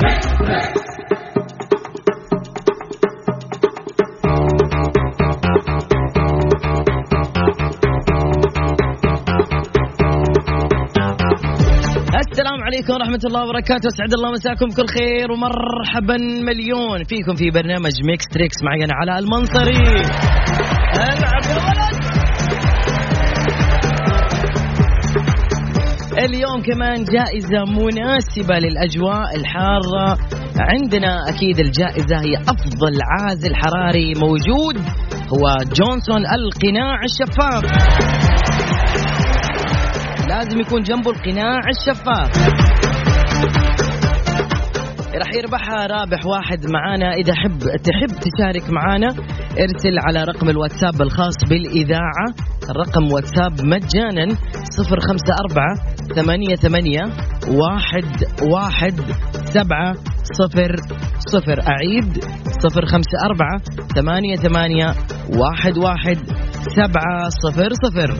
السلام عليكم ورحمة الله وبركاته. أسعد الله مساكم كل خير ومرحبا مليون. فيكم في برنامج Mix Trix معي أنا علاء المنصري. العب يا اليوم كمان جائزة مناسبة للأجواء الحارة. عندنا أكيد الجائزة هي أفضل عازل حراري موجود هو جونسون القناع الشفاف. لازم يكون جنبه القناع الشفاف. راح يربحها رابح واحد معانا. إذا حب تحب تشارك معانا ارسل على رقم الواتساب الخاص بالإذاعة الرقم واتساب مجانا 054 ثمانية ثمانية واحد واحد سبعة صفر صفر. أعيد صفر خمسة أربعة ثمانية ثمانية واحد واحد سبعة صفر صفر.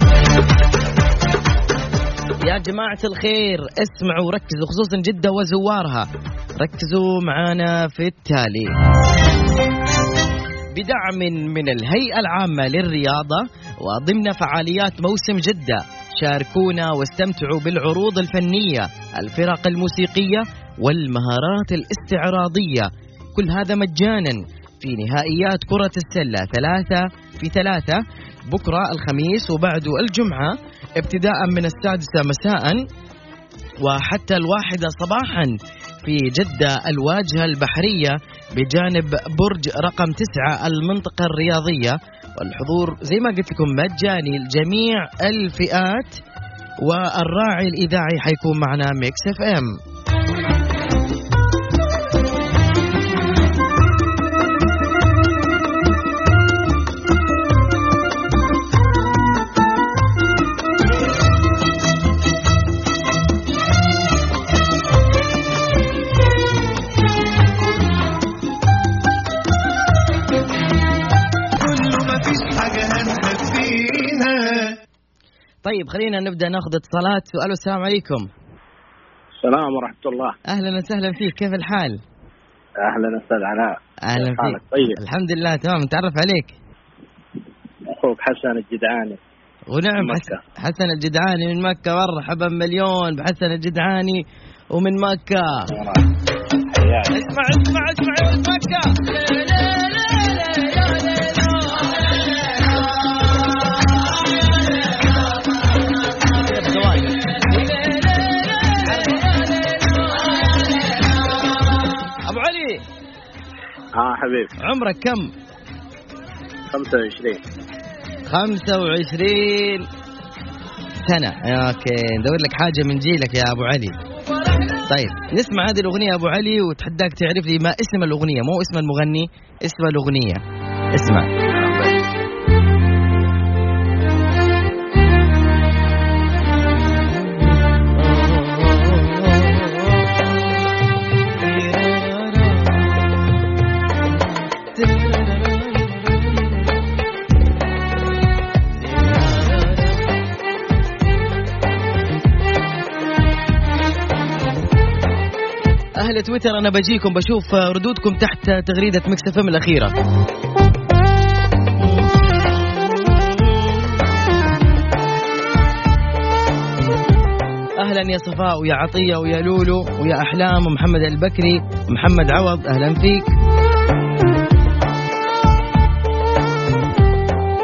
يا جماعة الخير اسمعوا وركزوا خصوصا جدة وزوارها. ركزوا معانا في التالي. بدعم من الهيئة العامة للرياضة وضمن فعاليات موسم جدة. شاركونا واستمتعوا بالعروض الفنية الفرق الموسيقية والمهارات الاستعراضية. كل هذا مجانا في نهائيات كرة السلة ثلاثة في ثلاثة. بكرة الخميس وبعده الجمعة ابتداء من السادسة مساء وحتى الواحدة صباحا في جدة الواجهة البحرية بجانب برج رقم تسعة المنطقة الرياضية. والحضور زي ما قلت لكم مجاني لجميع الفئات والراعي الإذاعي حيكون معنا Mix FM. طيب خلينا نبدأ ناخذ اتصالات. سؤال السلام عليكم. السلام ورحمة الله. أهلا وسهلا فيك. كيف الحال؟ أهلا أستاذ علاء أهلا؟ فيك. طيب. الحمد لله تمام. نتعرف عليك. أخوك حسن الجدعاني ونعم. من حسن, مكة. حسن الجدعاني من مكة. مرحبا مليون بحسن الجدعاني ومن مكة. اسمع اسمع اسمع. ولد مكة. ها حبيب عمرك كم؟ 25 25 سنة. أوكي. ندور لك حاجة من جيلك يا أبو علي. طيب نسمع هذه الأغنية يا أبو علي وتحداك تعرف لي ما اسم الأغنية. مو اسم المغني اسم الأغنية. اسمع. تويتر أنا بجيكم بشوف ردودكم تحت تغريدة Mix FM الأخيرة. أهلا يا صفاء ويا عطية ويا لولو ويا أحلام ومحمد البكري ومحمد عوض أهلا فيك.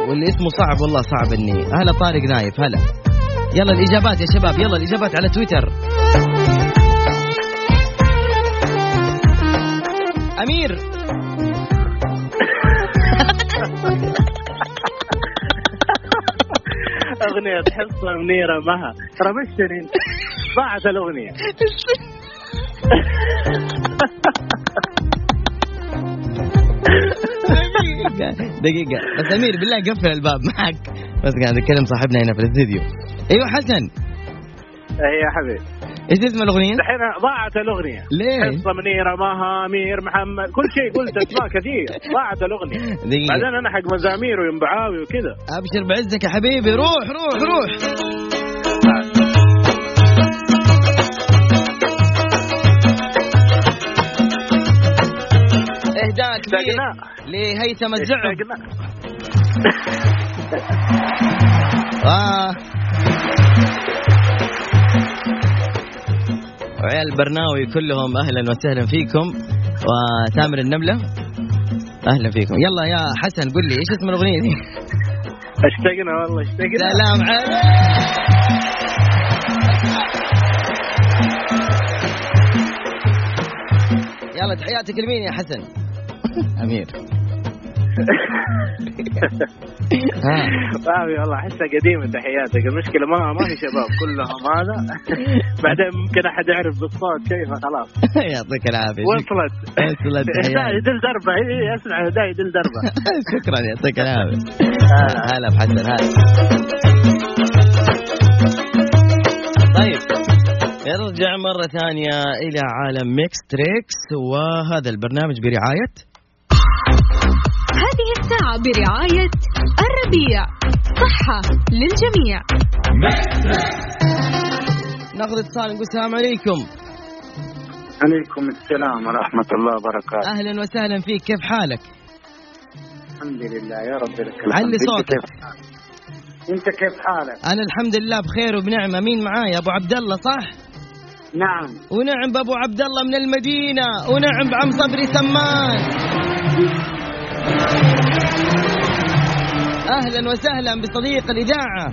واللي اسمه صعب والله صعب إني. هلا طارق نايف هلا. يلا الإجابات يا شباب يلا الإجابات على تويتر. أمير. أغنية حصة منيرة مها رمشتني أنت بعد الأغنية. دقيقة بس أمير بالله قفل الباب معك. بس قاعد أتكلم صاحبنا هنا في الاستديو أيوة حسن. هي يا حبيب إيش اسم الأغنية؟ الحين ضاعت الأغنية. ليه؟ حصة منيرة مها امير محمد كل شيء قلت أسماء كثير. ضاعت الأغنية. دقيقة. بعدين أنا حق مزامير وينبعاوي وكذا. أبشر بعزك يا حبيبي. روح روح روح. اهداء كبير لهيثم الزعم؟ اشتقنا وعيال البرناوي كلهم أهلا وسهلا فيكم. وسامر النملة أهلا فيكم. يلا يا حسن قل لي إيش اسم الأغنية دي؟ اشتقنا والله اشتقنا. سلام عليك. يلا تحياتك لمين يا حسن؟ أمير. فاهمي والله احسها قديمة تحياتك. المشكلة ما ما في شباب كلهم هذا. بعدين ممكن أحد يعرف بالصوت شيء فخلاص يعطيك العافية. وصلت. وصلت هداي تحياتي. دل دربة. اي أسمع هداي دل دربة. شكرا يعطيك العافية. هلا بحسن هلا. طيب نرجع مرة ثانية إلى عالم Mix Trix وهذا البرنامج برعاية هذه الساعة برعاية الربيع صحة للجميع ناخذ اتصال نقول السلام عليكم عليكم السلام ورحمة الله وبركاته أهلا وسهلا فيك كيف حالك؟ الحمد لله يا رب لك الحمد علي صوتك. كيف حالك؟ أنت كيف حالك؟ أنا الحمد لله بخير وبنعمة مين معايا أبو عبد الله صح؟ نعم ونعم بأبو عبد الله من المدينة ونعم بعم صبري سمان أهلا وسهلا بصديق الله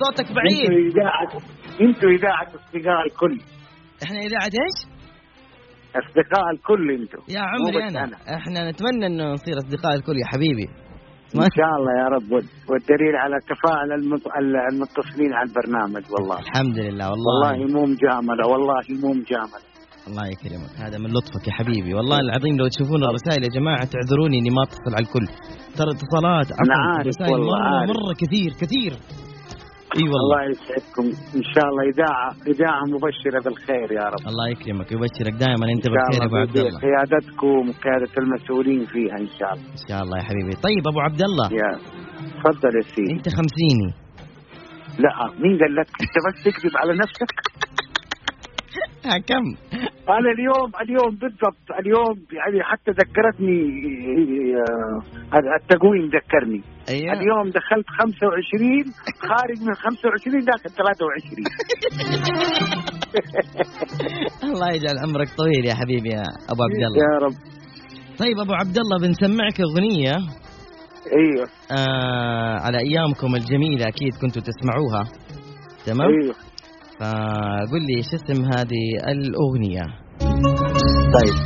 صوتك بعيد. أنتوا إذاعة أنتوا إذاعة أصدقاء الكل. إحنا إذاعة إيش؟ أصدقاء الكل أنتوا يا عمري أنا. إحنا نتمنى إنه نصير أصدقاء الكل يا حبيبي. إن شاء الله يا رب. وال- والدليل على تفاعل المت- المتصلين على البرنامج والله. الحمد لله والله. والله مو مجاملة والله مو مجاملة. الله يكرمك. هذا من لطفك يا حبيبي. والله العظيم لو تشوفون الرسائل يا جماعة تعذروني إني ما أتصل على الكل. ترى اتصالات عفوا عارف رسائل والله، مرة عارف. مرة كثير كثير. إي والله. الله يسعدكم. إن شاء الله إذاعة إذاعة مبشرة بالخير يا رب. الله يكرمك ويبشرك دائما. أنت بخير يا أبو الله عبد الله. قيادتكم وقيادة المسؤولين فيها إن شاء الله. إن شاء الله يا حبيبي. طيب أبو عبد الله. يا تفضل يا سيدي. أنت خمسيني. لا مين قال لك؟ أنت بس تكذب على نفسك. كم؟ أنا اليوم اليوم بالضبط اليوم يعني حتى ذكرتني آه، التقويم ذكرني. أيوه. اليوم دخلت 25 خارج من 25 داخل 23 الله يجعل عمرك طويل يا حبيبي يا أبو عبد الله. يا رب. طيب أبو عبد الله بنسمعك أغنية أيوه. آه على أيامكم الجميلة أكيد كنتوا تسمعوها. تمام؟ أيوه. فقل لي إيش اسم هذه الأغنية طيب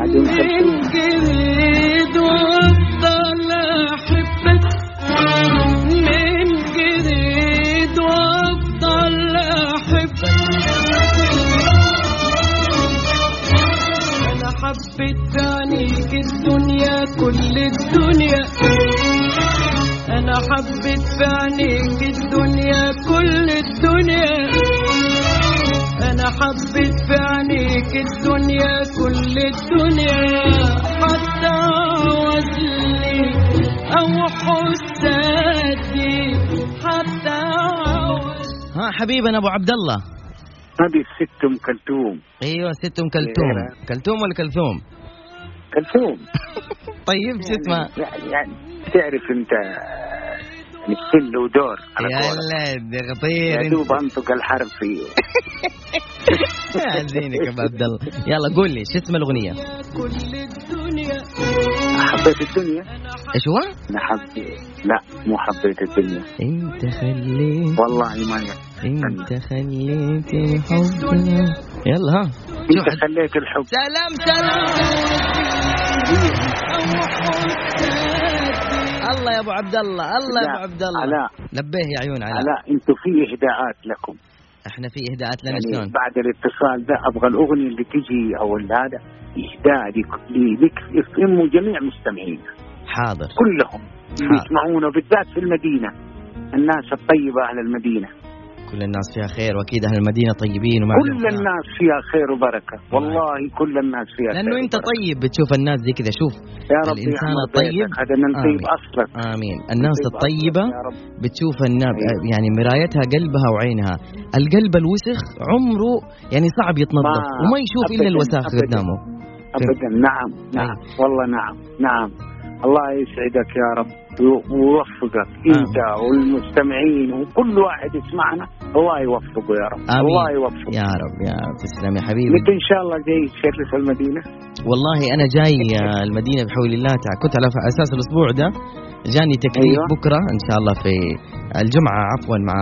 عدو كلثوم. جديد وافضل احبك من جديد وافضل احبك أنا حبيت عنيك الدنيا كل أنا حبيت في عينيك الدنيا كل الدنيا. أنا حبيت في عينيك الدنيا كل الدنيا. حتى وزلي أو حسادي حتى عوز ها حبيبنا أبو عبد الله هذه الست ام كلثوم. أيوه ست ام كلثوم. إيه. كلثوم ولا كلثوم؟ كلثوم. طيب شو اسمها؟ يعني يعني تعرف أنت يعني كل ودور على قولك. ولد يا دوب أنطق الحرف في انت زينك يا أبو عبد الله. يلا قول لي شو اسم الأغنية؟ كل الدنيا؟ حبيت الدنيا إيش هو؟ أنا حبيت لا مو حبيت الدنيا. أنت خليت والله ما ي- أنت خليتني حبنا. يلا ها. أنت خليت الحب. سلام سلام. الله يا أبو عبد الله الله يا أبو عبد الله علاء نبه يا عيون علاء علاء أنتوا في إهداءات لكم. إحنا في إهداءات لنا يعني شلون؟ بعد الاتصال ده أبغى الأغنية اللي تجي أو هذا. إهداء لك- لك يفهموا جميع مستمعينا حاضر. كلهم. يسمعونا بالذات في المدينة. الناس الطيبة أهل المدينة. كل الناس فيها خير وأكيد أهل المدينة طيبين وما كل الناس فيها خير وبركة. والله كل الناس فيها لأنه خير أنت وبركة. طيب بتشوف الناس زي كذا. شوف يا رب الإنسان يحمد الطيب. هذا من طيب. أصلك. آمين. الناس طيب الطيبة. بتشوف الناب أيوة. يعني مرايتها قلبها وعينها. القلب الوسخ عمره يعني صعب يتنظف ما- وما يشوف إلا أبداً. قدامه. ابدا. نعم نعم. أيوة. والله نعم نعم. الله يسعدك يا رب ويوفقك. إنت والمستمعين وكل واحد يسمعنا. الله يوفقه يا رب. آمين. الله يوفقه يا رب. يا رب تسلم يا حبيبي. متى إن شاء الله جاي تشرف المدينة؟ والله أنا جاي آه، المدينة بحول الله تعالى كنت على أساس الأسبوع ده. جاني تكليف أيوة. بكرة إن شاء الله في الجمعة عفوا مع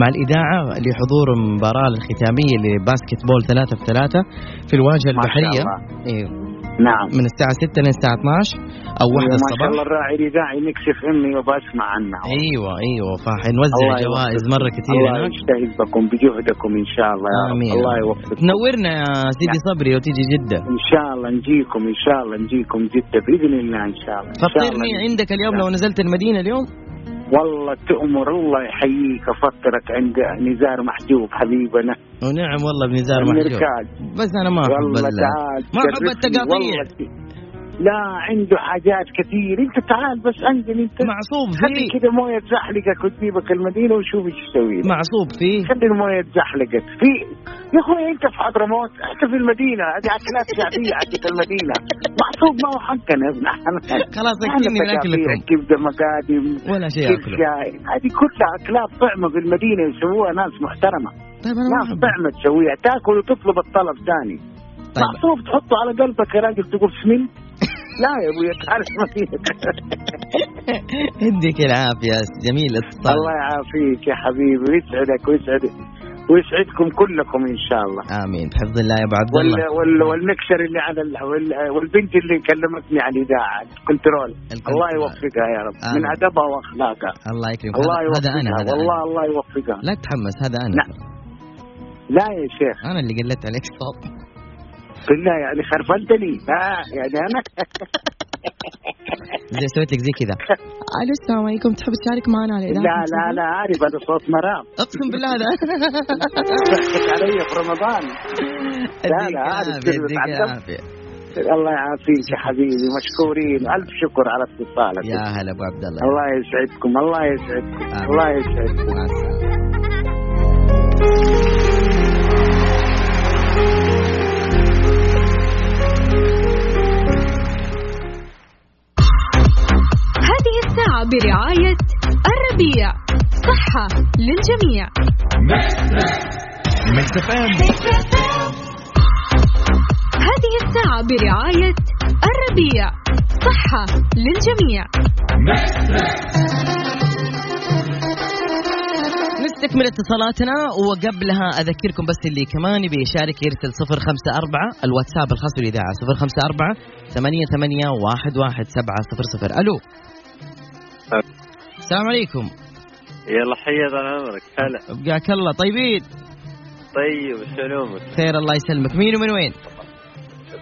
مع الإذاعة لحضور المباراة الختامية لباسكت بول ثلاثة في ثلاثة في الواجهة البحرية. إيه. نعم. من الساعة 6 للساعة 12 أو واحدة ما شاء الصباح الله الراعي الاذاعي نكشف أمي وبسمع عنها أيوه أيوه فحنوزع جوائز. مرة كثير الله يجتهد بكم بجهدكم إن شاء الله يا رب. آمين. الله يوفقك تنورنا يا سيدي صبري لو تيجي جدة. إن شاء الله نجيكم إن شاء الله نجيكم جدة بإذن الله إن شاء الله. إن فطرني. عندك اليوم لو نزلت المدينة اليوم؟ والله تؤمر الله يحييك. أفطرك عند نزار محجوب حبيبنا. ونعم والله بنزار محجوب. بس أنا ما أحب ما أحب. التقاطيع. لا عنده حاجات كثير. انت تعال بس انزل انت. معصوب خلي فيه كده مويه تزحلقك وتجيبك المدينة وشوف إيش تسوي. معصوب فيه خلي الموية تزحلقك. في. يا أخوي أنت في حضرموت؟ أنت في المدينة. هذه أكلات شعبية حقت المدينة. محسوب ما هو حقنا. خلاص اكلني من أكلكم. كبدة مقادم ولا شيء هذه كلها أكلات طعمة في المدينة يسووها ناس محترمة. طيب أنا ناس طعمة تسويها. تاكل وتطلب الطلب ثاني. طيب. معصوب تحطه على قلبك يا راجل تقول سمين لا يا أبوي تعال مدينك يديك العافية جميل اتصال الله يعافيك يا حبيبي ويسعدك ويسعد ويسعدكم كلكم إن شاء الله. آمين. بحفظ الله يا أبو عبد الله. وال والمكسر اللي على ال وال والبنت اللي كلمتني على الإذاعة control ال control. الله يوفقها يا رب آمين. من أدبها وأخلاقها. الله يكرمك. الله هذا- يوفقها هذا أنا هذا والله أنا. الله يوفقها. لا تتحمس هذا أنا. لا. لا يا شيخ. أنا اللي قلت عليك الصوت بالله يعني خرفنتني لا يعني أنا زي سويت لك زي كذا. ألو السلام عليكم. تحب تشارك معنا على الاذاعه لا لا لا عارف هذا صوت مرام. أقسم بالله هذا. ضحكت علي في رمضان. لا، لا، عارف الله يعافيك يا حبيبي مشكورين. ألف شكر على اتصالك. يا هلا أبو عبد الله. الله يسعدكم الله يسعدكم. الله يسعدكم. برعاية الربيع. صحة للجميع. هذه الساعة برعاية الربيع. صحة للجميع. نستكمل اتصالاتنا وقبلها أذكركم بس اللي كمان يبي يشارك يرسل 054 الواتساب الخاص بالإذاعة 054 88 11700 ألو. السلام عليكم. يلا حيا طال عمرك هلا. أبقاك الله. طيبين؟ طيب شلومك خير الله يسلمك. مين ومن وين؟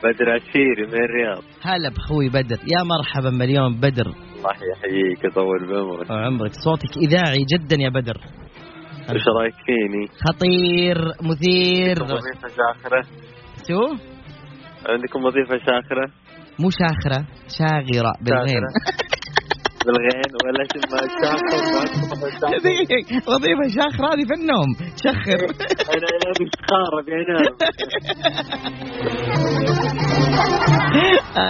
بدر عسيري من الرياض. هلا بخوي بدر. يا مرحبا مليون بدر. الله يحييك يطول بعمرك. عمرك. صوتك إذاعي جدا يا بدر. إيش رأيك فيني؟ خطير مثير. وظيفة شاخرة؟ شو؟ عندكم وظيفة شاخرة؟ مو شاخرة شاغرة بالغين. بالغين ولا شو ما شاخر؟ وظيفه شاخره هذه في النوم. شخر. أنا أنا مشخارة بينام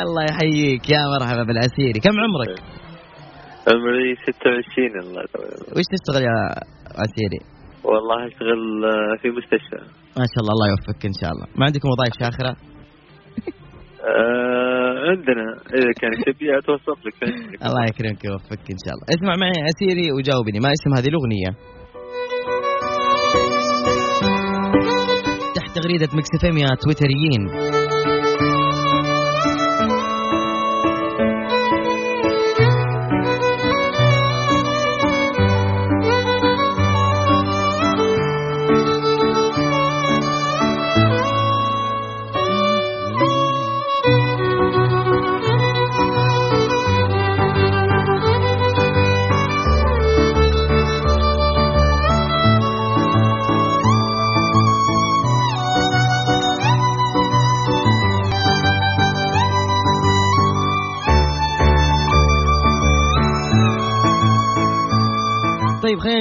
الله يحييك. يا مرحبا بالعسيري. كم عمرك؟ عمري 26 الله وش تشتغل يا عسيري؟ والله أشتغل آه، في مستشفى. ما شاء الله الله يوفقك إن شاء الله. ما عندكم وظائف شاخرة؟ آه عندنا. اذا كان تبي اتوسط لك. الله يكرمك ويوفقك إن شاء الله. اسمع معي عسيري وجاوبني. ما اسم هذه الأغنية؟ تحت تغريده مكس إف إم يا تويتريين.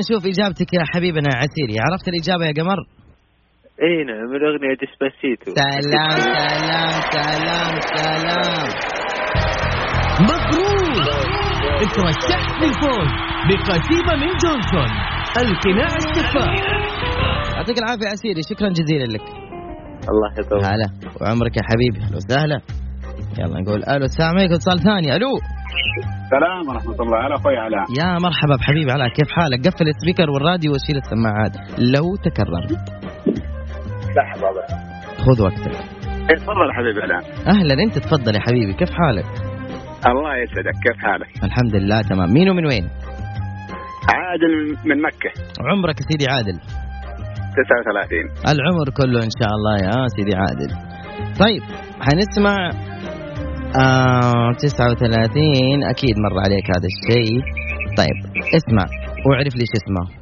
نشوف إجابتك يا حبيبنا عسيري. عرفت الإجابة يا قمر؟ إي نعم من أغنية Despacito سلام سلام سلام سلام. مبروك اترشحت للفوز بقسيمة من جونسون القناع الشفاف يعطيك العافية عسيري شكرا جزيلا لك. الله يطول. هلا وعمرك يا حبيبي أهلا وسهلا. يلا نقول ألو السلام عليكم اتصال ثاني ألو. السلام ورحمة الله. هلا أخوي علاء يا مرحبا بحبيبي علاء كيف حالك؟ قفل السبيكر والراديو وشيل السماعات. لو تكررت. لحظة بس خذ وقتك. إيه، تفضل حبيبي علاء أهلا. أنت تفضل يا حبيبي. كيف حالك؟ الله يسعدك. كيف حالك؟ الحمد لله تمام. مين ومن وين؟ عادل من مكة. عمرك يا سيدي عادل؟ 39 العمر كله إن شاء الله يا سيدي عادل. طيب حنسمع آه 39 أكيد مر عليك هذا الشيء. طيب اسمع واعرف ليش اسمه.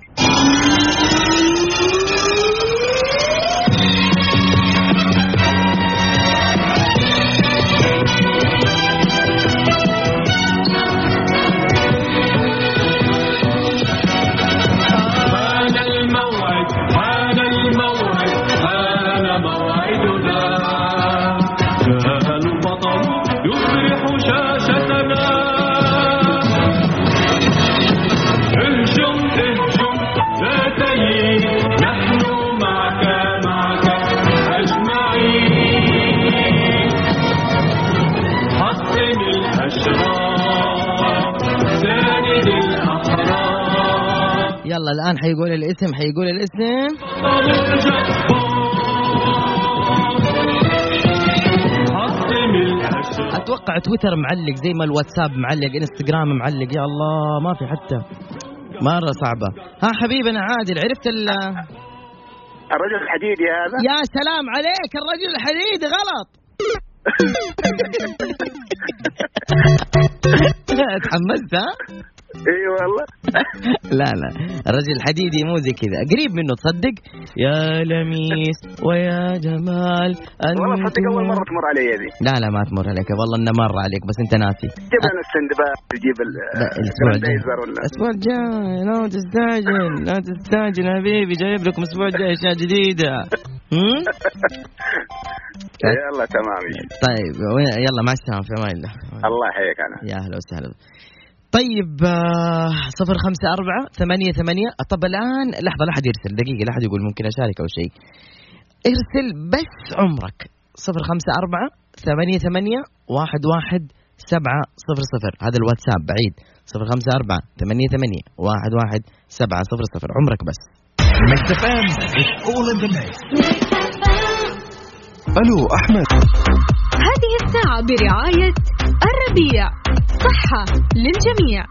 يلا الآن حيقول الاسم حيقول الاسم. أتوقع تويتر معلق زي ما الواتساب معلق إنستغرام معلق يا الله ما في حتى مرة صعبة. ها حبيبنا عادل عرفت ال الرجل الحديدي هذا؟ يا سلام عليك الرجل الحديد غلط. تحمست ها؟ إي والله. لا لا. الرجل الحديدي مو زي كذا. قريب منه تصدق؟ يا لميس ويا جمال والله تصدق أول مرة تمر علي ذي لا لا ما تمر عليك. والله إنه مر عليك بس أنت ناسي. جيب لنا السندباد لا، الأسبوع الجاي. الأسبوع الجاي. لا تستعجل لا تستعجل حبيبي. جايب لكم الأسبوع الجاي أشياء جديدة. هم؟ يلا تمام. طيب يلا مع السلامة في أمان الله. الله يحييك أنا. يا أهلا وسهلا. طيب آه، صفر خمسة أربعة ثمانية ثمانية. طب الآن لحظة لا أحد يرسل دقيقة لا أحد يقول ممكن أشارك أو شيء. ارسل بس عمرك. صفر خمسة أربعة ثمانية ثمانية واحد واحد سبعة صفر صفر. هذا الواتساب بعيد. صفر خمسة أربعة ثمانية ثمانية واحد واحد سبعة صفر صفر. عمرك بس. ميكس اف هذه الساعة برعاية الربيع. صحة للجميع.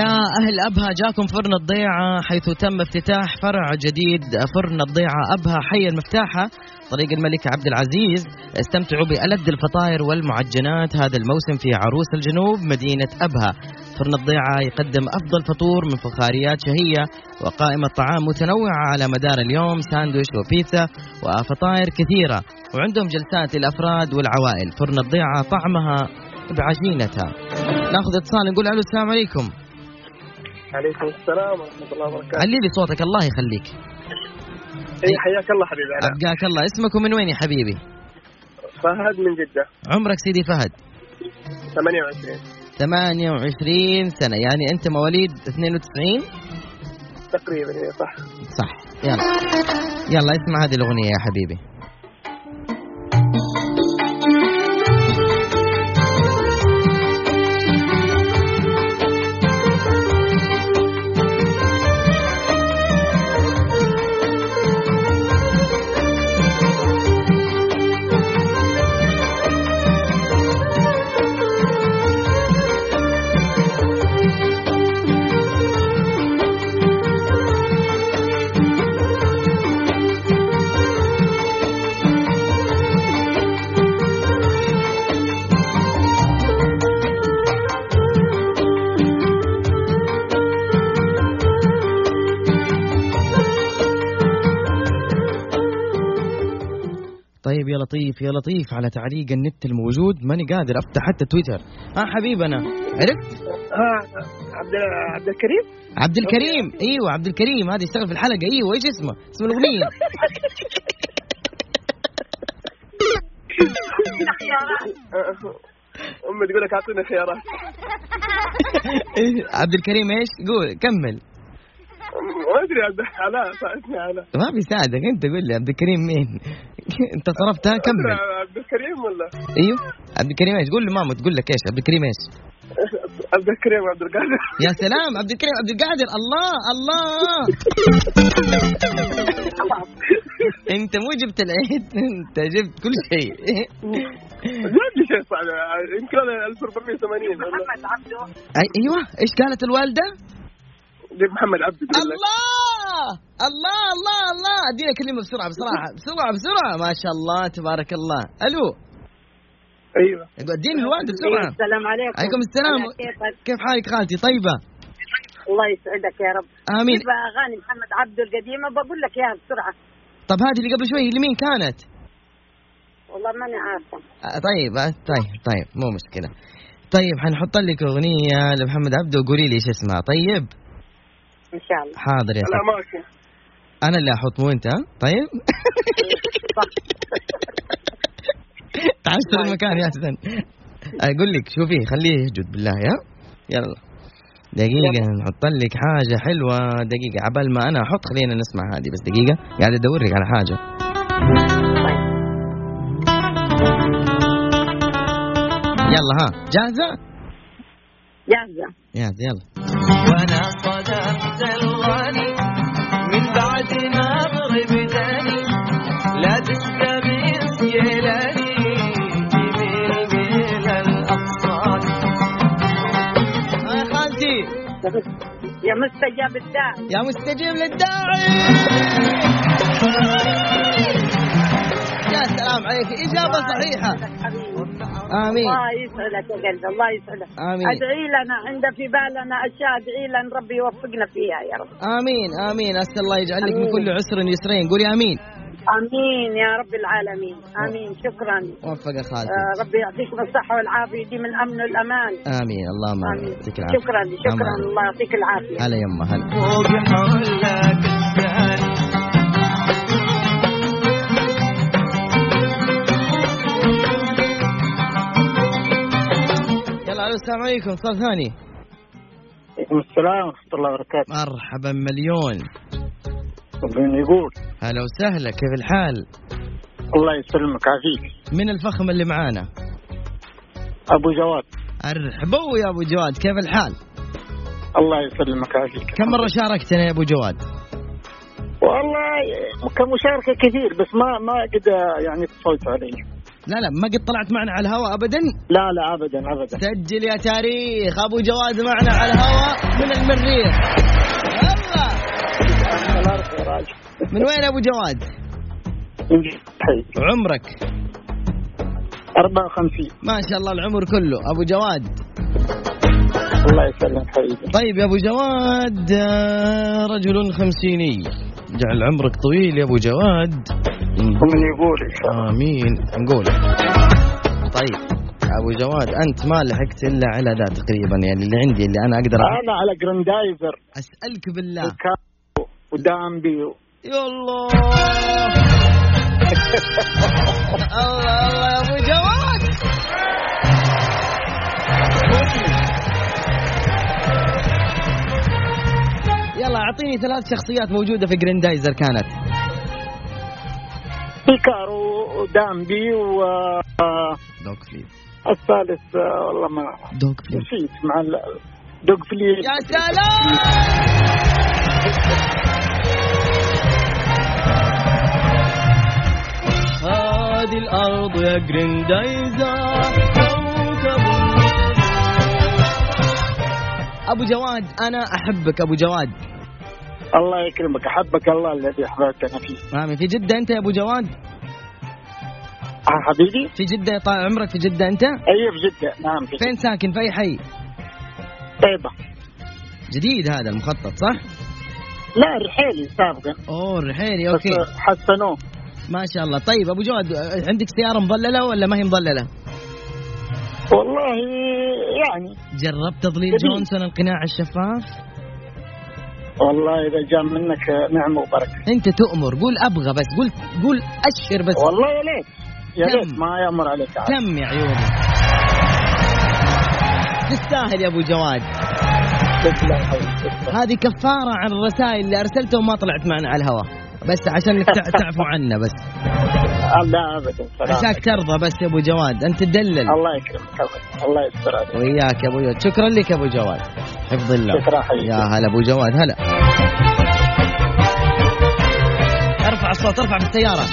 يا أهل أبها جاكم فرن الضيعة حيث تم افتتاح فرع جديد. فرن الضيعة أبها حي المفتاحة طريق الملك عبد العزيز. استمتعوا بألذ الفطاير والمعجنات. هذا الموسم في عروس الجنوب مدينة أبها. فرن الضيعة يقدم أفضل فطور من فخاريات شهية وقائمة طعام متنوعة على مدار اليوم ساندويش وبيتزا وفطاير كثيرة. وعندهم جلسات للأفراد والعوائل. فرن الضيعة طعمها بعجينتها. ناخذ اتصال نقول ألو السلام عليكم. عليكم السلام ورحمة الله وبركاته. علي لي صوتك الله يخليك. اي حياك الله حبيبي علاء أبقاك الله. اسمك ومن وين يا حبيبي؟ فهد من جدة. عمرك سيدي فهد؟ 28 28 سنة. يعني أنت مواليد 92 تقريبا إيه، صح. صح. يلا. يلا اسمع هذه الأغنية يا حبيبي. لطيف يا لطيف على تعليق النت الموجود. ماني قادر أفتح حتى تويتر. آه حبيبنا. عرفت؟ ها عبد عبد الكريم؟ عبد الكريم. إيوه عبد الكريم. هذا يشتغل في الحلقة. إيوه إيش اسمه؟ اسم الأغنية. أمي تقول لك أعطيني خيارات. عبد الكريم إيش؟ قول كمل. ما أدري عبد علاء ساعدني علاء ما بيساعدك أنت قول لي عبد الكريم مين؟ أنت صرفتها كمل. عبد الكريم ولا؟ أيوه. عبد الكريم إيش؟ قول له ماما تقول لك إيش؟ عبد الكريم إيش؟ عبد الكريم عبد القادر. يا سلام عبد الكريم عبد القادر. الله الله. أنت مو جبت العيد أنت جبت كل شيء. لي شيء صعب يمكن هذا 1480 محمد عبده. أيوه إيش قالت الوالدة؟ محمد عبده يقول لك الله! الله الله الله! أدينا كلمة بسرعة بسرعة بسرعة بسرعة. ما شاء الله تبارك الله. ألو. أيوه. أديني الوالده بسرعة. السلام عليكم. عليكم السلام. كيف حالك خالتي؟ طيبة. الله يسعدك يا رب. آمين. أغاني محمد عبده القديمة بقول لك إياها بسرعة. طب هذه اللي قبل شوي لمين كانت؟ والله ماني عارفة. آه، طيب آه، طيب طيب مو مشكلة. طيب حنحط لك أغنية لمحمد عبده وقولي لي إيش اسمها. طيب. إن شاء الله. حاضر يا سلام الاماكن أنا اللي أحط مو انت ها؟ طيب. صح تعال اشتري المكان يا حسن أقول لك شوفي خليه يسجد بالله يا يلا. دقيقة نحط لك حاجة حلوة. دقيقة عبال ما أنا أحط خلينا نسمع هذه بس دقيقة. قاعد أدور لك على حاجة. يلا ها. جاهزة؟ جاهزة. جاهزة يلا. وأنا الغني من بعد ما اضرب داني لا تشكى من سيلاني جميل من الاقصاد يا خالتي. يا مستجاب الداعي. يا مستجيب للداعي. يا سلام عليك. إجابة صحيحة. آمين. الله يسعدك يا قلبي الله يسعدك. آمين. أدعي لنا عند في بالنا أشياء أدعي لنا ربي يوفقنا فيها يا رب. آمين آمين. أسأل الله يجعل لك من. كل عسر يسرين. قولي آمين. آمين يا رب العالمين. آمين شكرا. وفق يا خالتي. آه ربي يعطيكم الصحة والعافية يديم الأمن والأمان. آمين. اللهم آمين. يعطيك العافية. شكرا شكرا. الله يعطيك العافية. هلا يما هلا. ألو السلام عليكم اتصال ثاني عليكم السلام ورحمة الله وبركاته. مرحبا مليون. مين يقول. هلا وسهلا كيف الحال؟ الله يسلمك عافيك. من الفخم اللي معانا؟ أبو جواد. أرحبوا يا أبو جواد كيف الحال؟ الله يسلمك عافيك. كم مرة شاركتنا يا أبو جواد؟ والله كمشاركة كثير بس ما ما قد يعني اتصلت عليه. لا لا ما قد طلعت معنا على الهواء ابدا؟ لا لا أبدا أبدا. سجل يا تاريخ أبو جواد معنا على الهواء من المريخ. يلا. من وين أبو جواد؟ عمرك؟ 54 ما شاء الله العمر كله. أبو جواد. الله يسلمك حبيبي طيب يا أبو جواد آه، رجل خمسيني. جعل عمرك طويل يا أبو جواد. ومن يقول إن شاء الله آمين. نقول. طيب أبو جواد أنت ما لحقت إلا على ذا تقريبا يعني اللي عندي اللي أنا أقدر أ- أنا على جراندايزر أسألك بالله. وكاو ودامبي. و- يا الله الله الله يا أبو جواد. يلا أعطيني ثلاث شخصيات موجودة في جريندايزر كانت. بيكارو ودامبي دوق فليد والثالث آه، والله ما دوق فليد نسيت مع ال- دوق فليد يا سلام! هذه الأرض يا جريندايزر كوكب أبو جواد أنا أحبك أبو جواد. الله يكرمك أحبك الله الذي أحببتنا فيه. آمين. في جدة أنت يا أبو جواد؟ آه، حبيبي؟ في جدة طال عمرك في جدة أنت؟ اي في جدة. نعم في فين ساكن؟ في أي حي؟ طيبة. جديد هذا المخطط صح؟ لا رحيلي سابقا. أوه الرحيلي بس أوكي. حسنوه. ما شاء الله. طيب أبو جواد عندك سيارة مظللة ولا ما هي مظللة؟ والله يعني. جربت تظليل. جونسون القناع الشفاف؟ والله إذا جاء منك نعمة وبركة أنت تؤمر قول أبغى بس قول قول أشر بس والله يا ليت يا؟ ليت ما يأمر عليك عاد. كم يا عيوني تستاهل يا أبو جواد. هذه كفارة عن الرسائل اللي أرسلتها وما طلعت معنا على الهواء بس عشان انك تع- تعفو عنا بس. لا ابدا سلام. ترضى بس يا أبو جواد. أنت تدلل. الله يكرمك. الله يستر عليك. وياك يا أبو جواد. شكرا لك يا أبو جواد. حفظ الله. شكرا حبيبي. يا هلا أبو جواد هلا. ارفع الصوت ارفع في السيارة.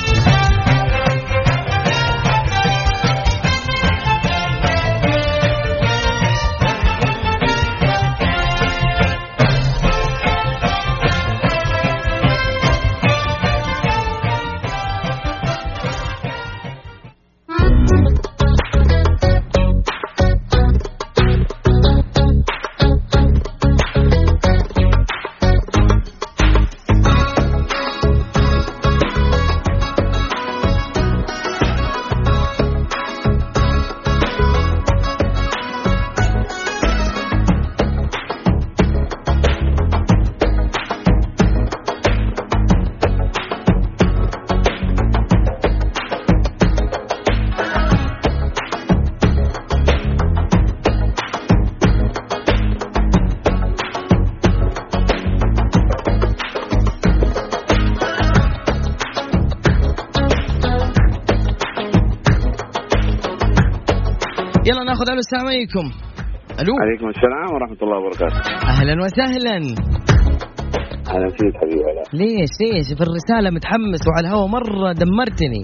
ناخذ ألو السلام عليكم. ألو. عليكم السلام ورحمة الله وبركاته. أهلا وسهلا. أهلا فيك حبيبي ليش ليش؟ في الرسالة متحمس وعلى الهواء مرة دمرتني.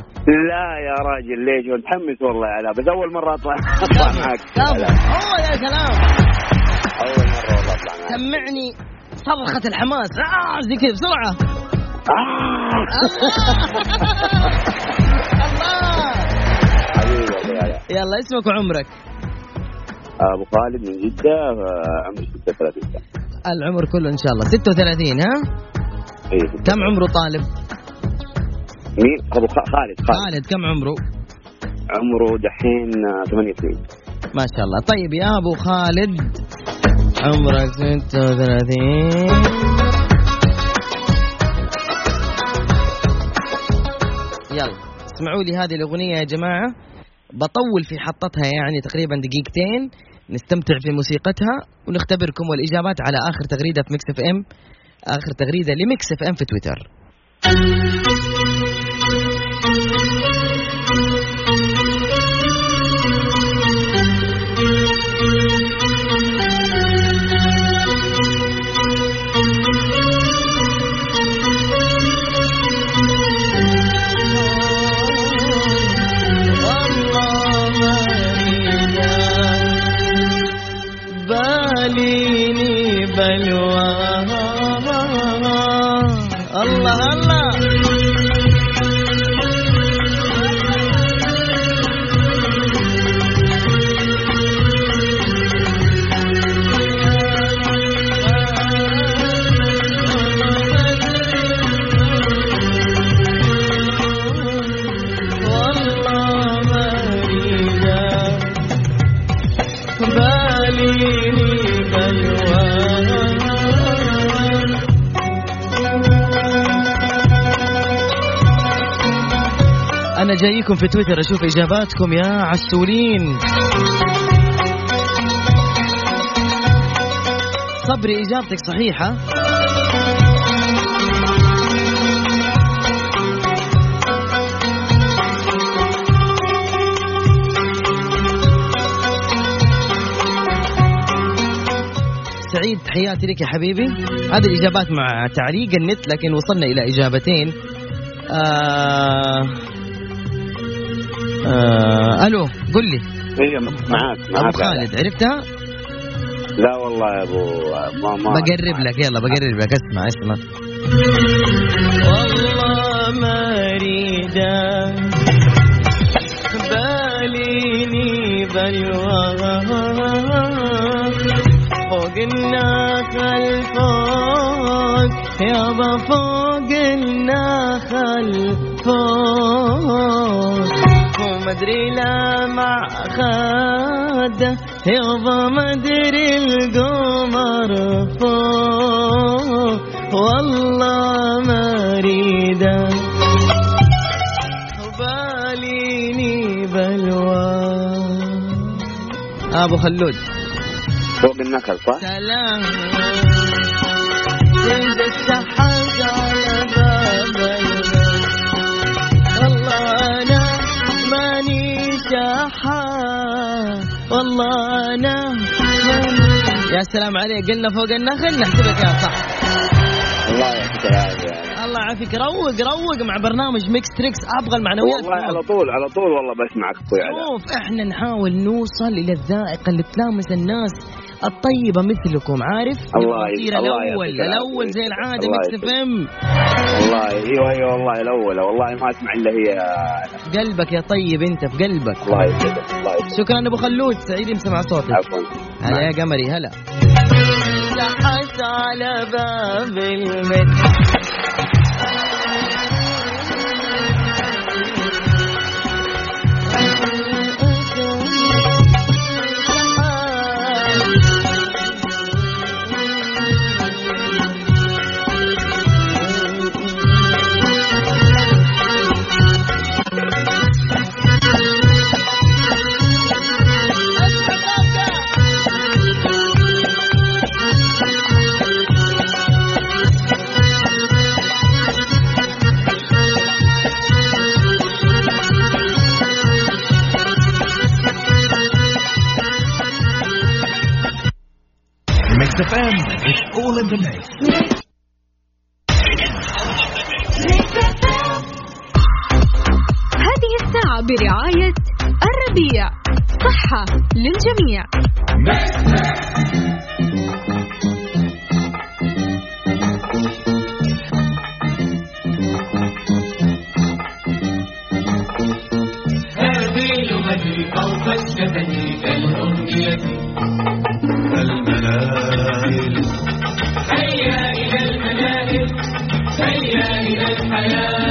لا يا راجل ليش؟ متحمس والله علاء بس أول مرة أطلع. أطلع معك. أوه يا سلام. أول مرة والله أطلع معك. سمعني. صرخة الحماس. آه زي كذا بسرعة. آه. الله. يلا اسمك وعمرك. أبو خالد من جدة آه، عمري 36 سنه العمر كله إن شاء الله. 36 ها؟ إيه كم عمره طالب؟ مين أبو خالد خالد. خالد كم عمره؟ عمره دحين آه، 8 سنين. ما شاء الله. طيب يا أبو خالد عمرك 36 يلا اسمعوا لي هذه الأغنية يا جماعة. بطول في حطتها يعني تقريبا دقيقتين. نستمتع في موسيقتها ونختبركم والإجابات على آخر تغريدة في Mix FM آخر تغريدة ل Mix FM في تويتر. جايكم في تويتر أشوف إجاباتكم يا عسولين. صبري إجابتك صحيحة. سعيد تحياتي لك يا حبيبي. هذه الإجابات مع تعليق النت لكن وصلنا إلى إجابتين. آه آه ألو قل لي. إيه معاك أبو معاك خالد عرفتها؟ لا والله يا أبو ما ما بقرب لك يلا بقرب لك اسمع اسمع. والله ما أريد باليني بلوى. فوق النخل فوق يابا فوق النخل فوق ومدري لا مع خاده يابا مدري القمر فوق. والله ما اريده باليني بلوى. أبو خلود. فوق النخل صح؟ سلام. والله أنا ماني يا سلام عليك قلنا فوق النخل نحسبك يا صح الله يعطيك العافية. الله يعافيك. روق روق مع برنامج Mix Trix أبغى المعنويات والله على طول على طول والله بسمعك أخوي شوف إحنا نحاول نوصل إلى الذائقة اللي تلامس الناس. الطيبة مثلكم عارف؟ الله الله الأول. الأول زي العادة الله Mix FM. والله أيوه أيوه والله الاولى والله ما أسمع إلا هي. قلبك يا طيب أنت في قلبك. الله يسعدك الله يسعدك شكرا أبو خلود سعيد مسمع صوتك. عفوا. هلا يا قمري هلا. لحت على باب البيت Mix FM, it's all in the mix. هذه الساعة برعاية الربيع. صحة للجميع. المناهل هيا إلى المناهل هيا إلى الحياة.